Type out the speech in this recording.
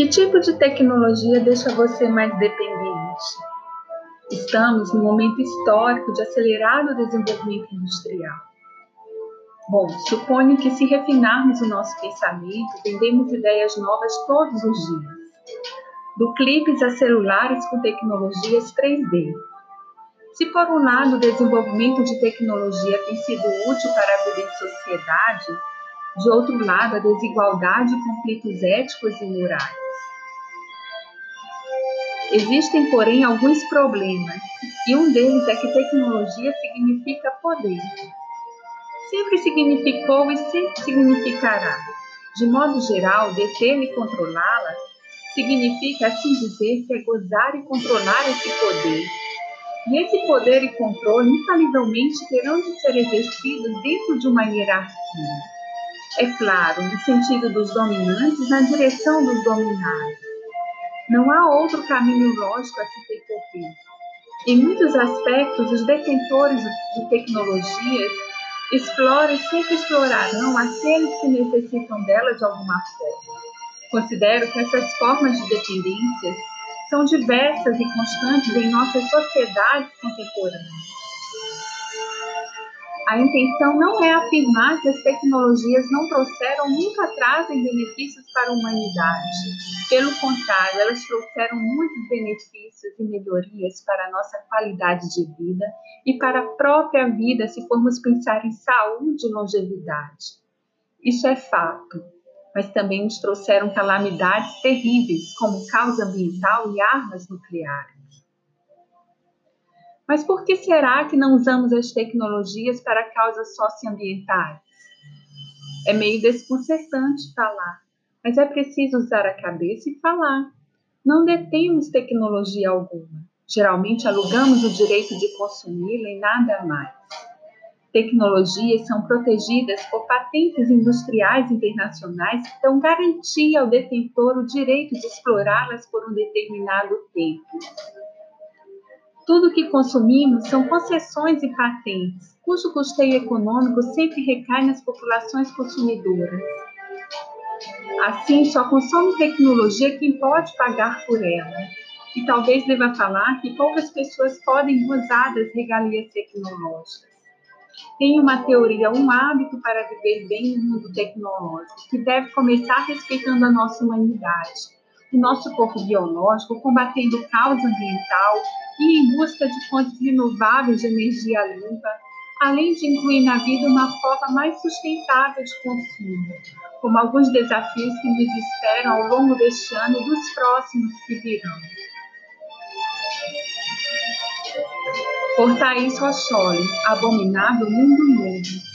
Que tipo de tecnologia deixa você mais dependente? Estamos num momento histórico de acelerado desenvolvimento industrial. Bom, suponho que se refinarmos o nosso pensamento, vendemos ideias novas todos os dias. Do clipes a celulares com tecnologias 3D. Se por um lado o desenvolvimento de tecnologia tem sido útil para a vida em sociedade, de outro lado a desigualdade e conflitos éticos e morais. Existem, porém, alguns problemas, e um deles é que tecnologia significa poder. Sempre significou e sempre significará. De modo geral, deter e controlá-la significa, assim dizer, que é gozar e controlar esse poder. E esse poder e controle, infalivelmente, terão de ser exercidos dentro de uma hierarquia. É claro, no sentido dos dominantes, na direção dos dominados não há outro caminho lógico a se percorrer. Em muitos aspectos, os detentores de tecnologias exploram e sempre explorarão aqueles que necessitam dela de alguma forma. Considero que essas formas de dependência são diversas e constantes em nossas sociedades contemporâneas. A intenção não é afirmar que as tecnologias não trouxeram, nunca trazem benefícios para a humanidade. Pelo contrário, elas trouxeram muitos benefícios e melhorias para a nossa qualidade de vida e para a própria vida, se formos pensar em saúde e longevidade. Isso é fato, mas também nos trouxeram calamidades terríveis, como caos ambiental e armas nucleares. Mas por que será que não usamos as tecnologias para causas socioambientais? É meio desconcertante falar, mas é preciso usar a cabeça e falar. Não detemos tecnologia alguma. Geralmente alugamos o direito de consumi-la e nada mais. Tecnologias são protegidas por patentes industriais internacionais que dão garantia ao detentor o direito de explorá-las por um determinado tempo. Tudo que consumimos são concessões e patentes, cujo custeio econômico sempre recai nas populações consumidoras. Assim, só consome tecnologia quem pode pagar por ela. E talvez deva falar que poucas pessoas podem gozar das regalias tecnológicas. Tenho uma teoria, um hábito para viver bem no mundo tecnológico, que deve começar respeitando a nossa humanidade do nosso corpo biológico, combatendo causa ambiental e em busca de fontes renováveis de energia limpa, além de incluir na vida uma forma mais sustentável de consumo, como alguns desafios que nos esperam ao longo deste ano e dos próximos que virão. Por Thaís Rocholi, Abominado Mundo Novo.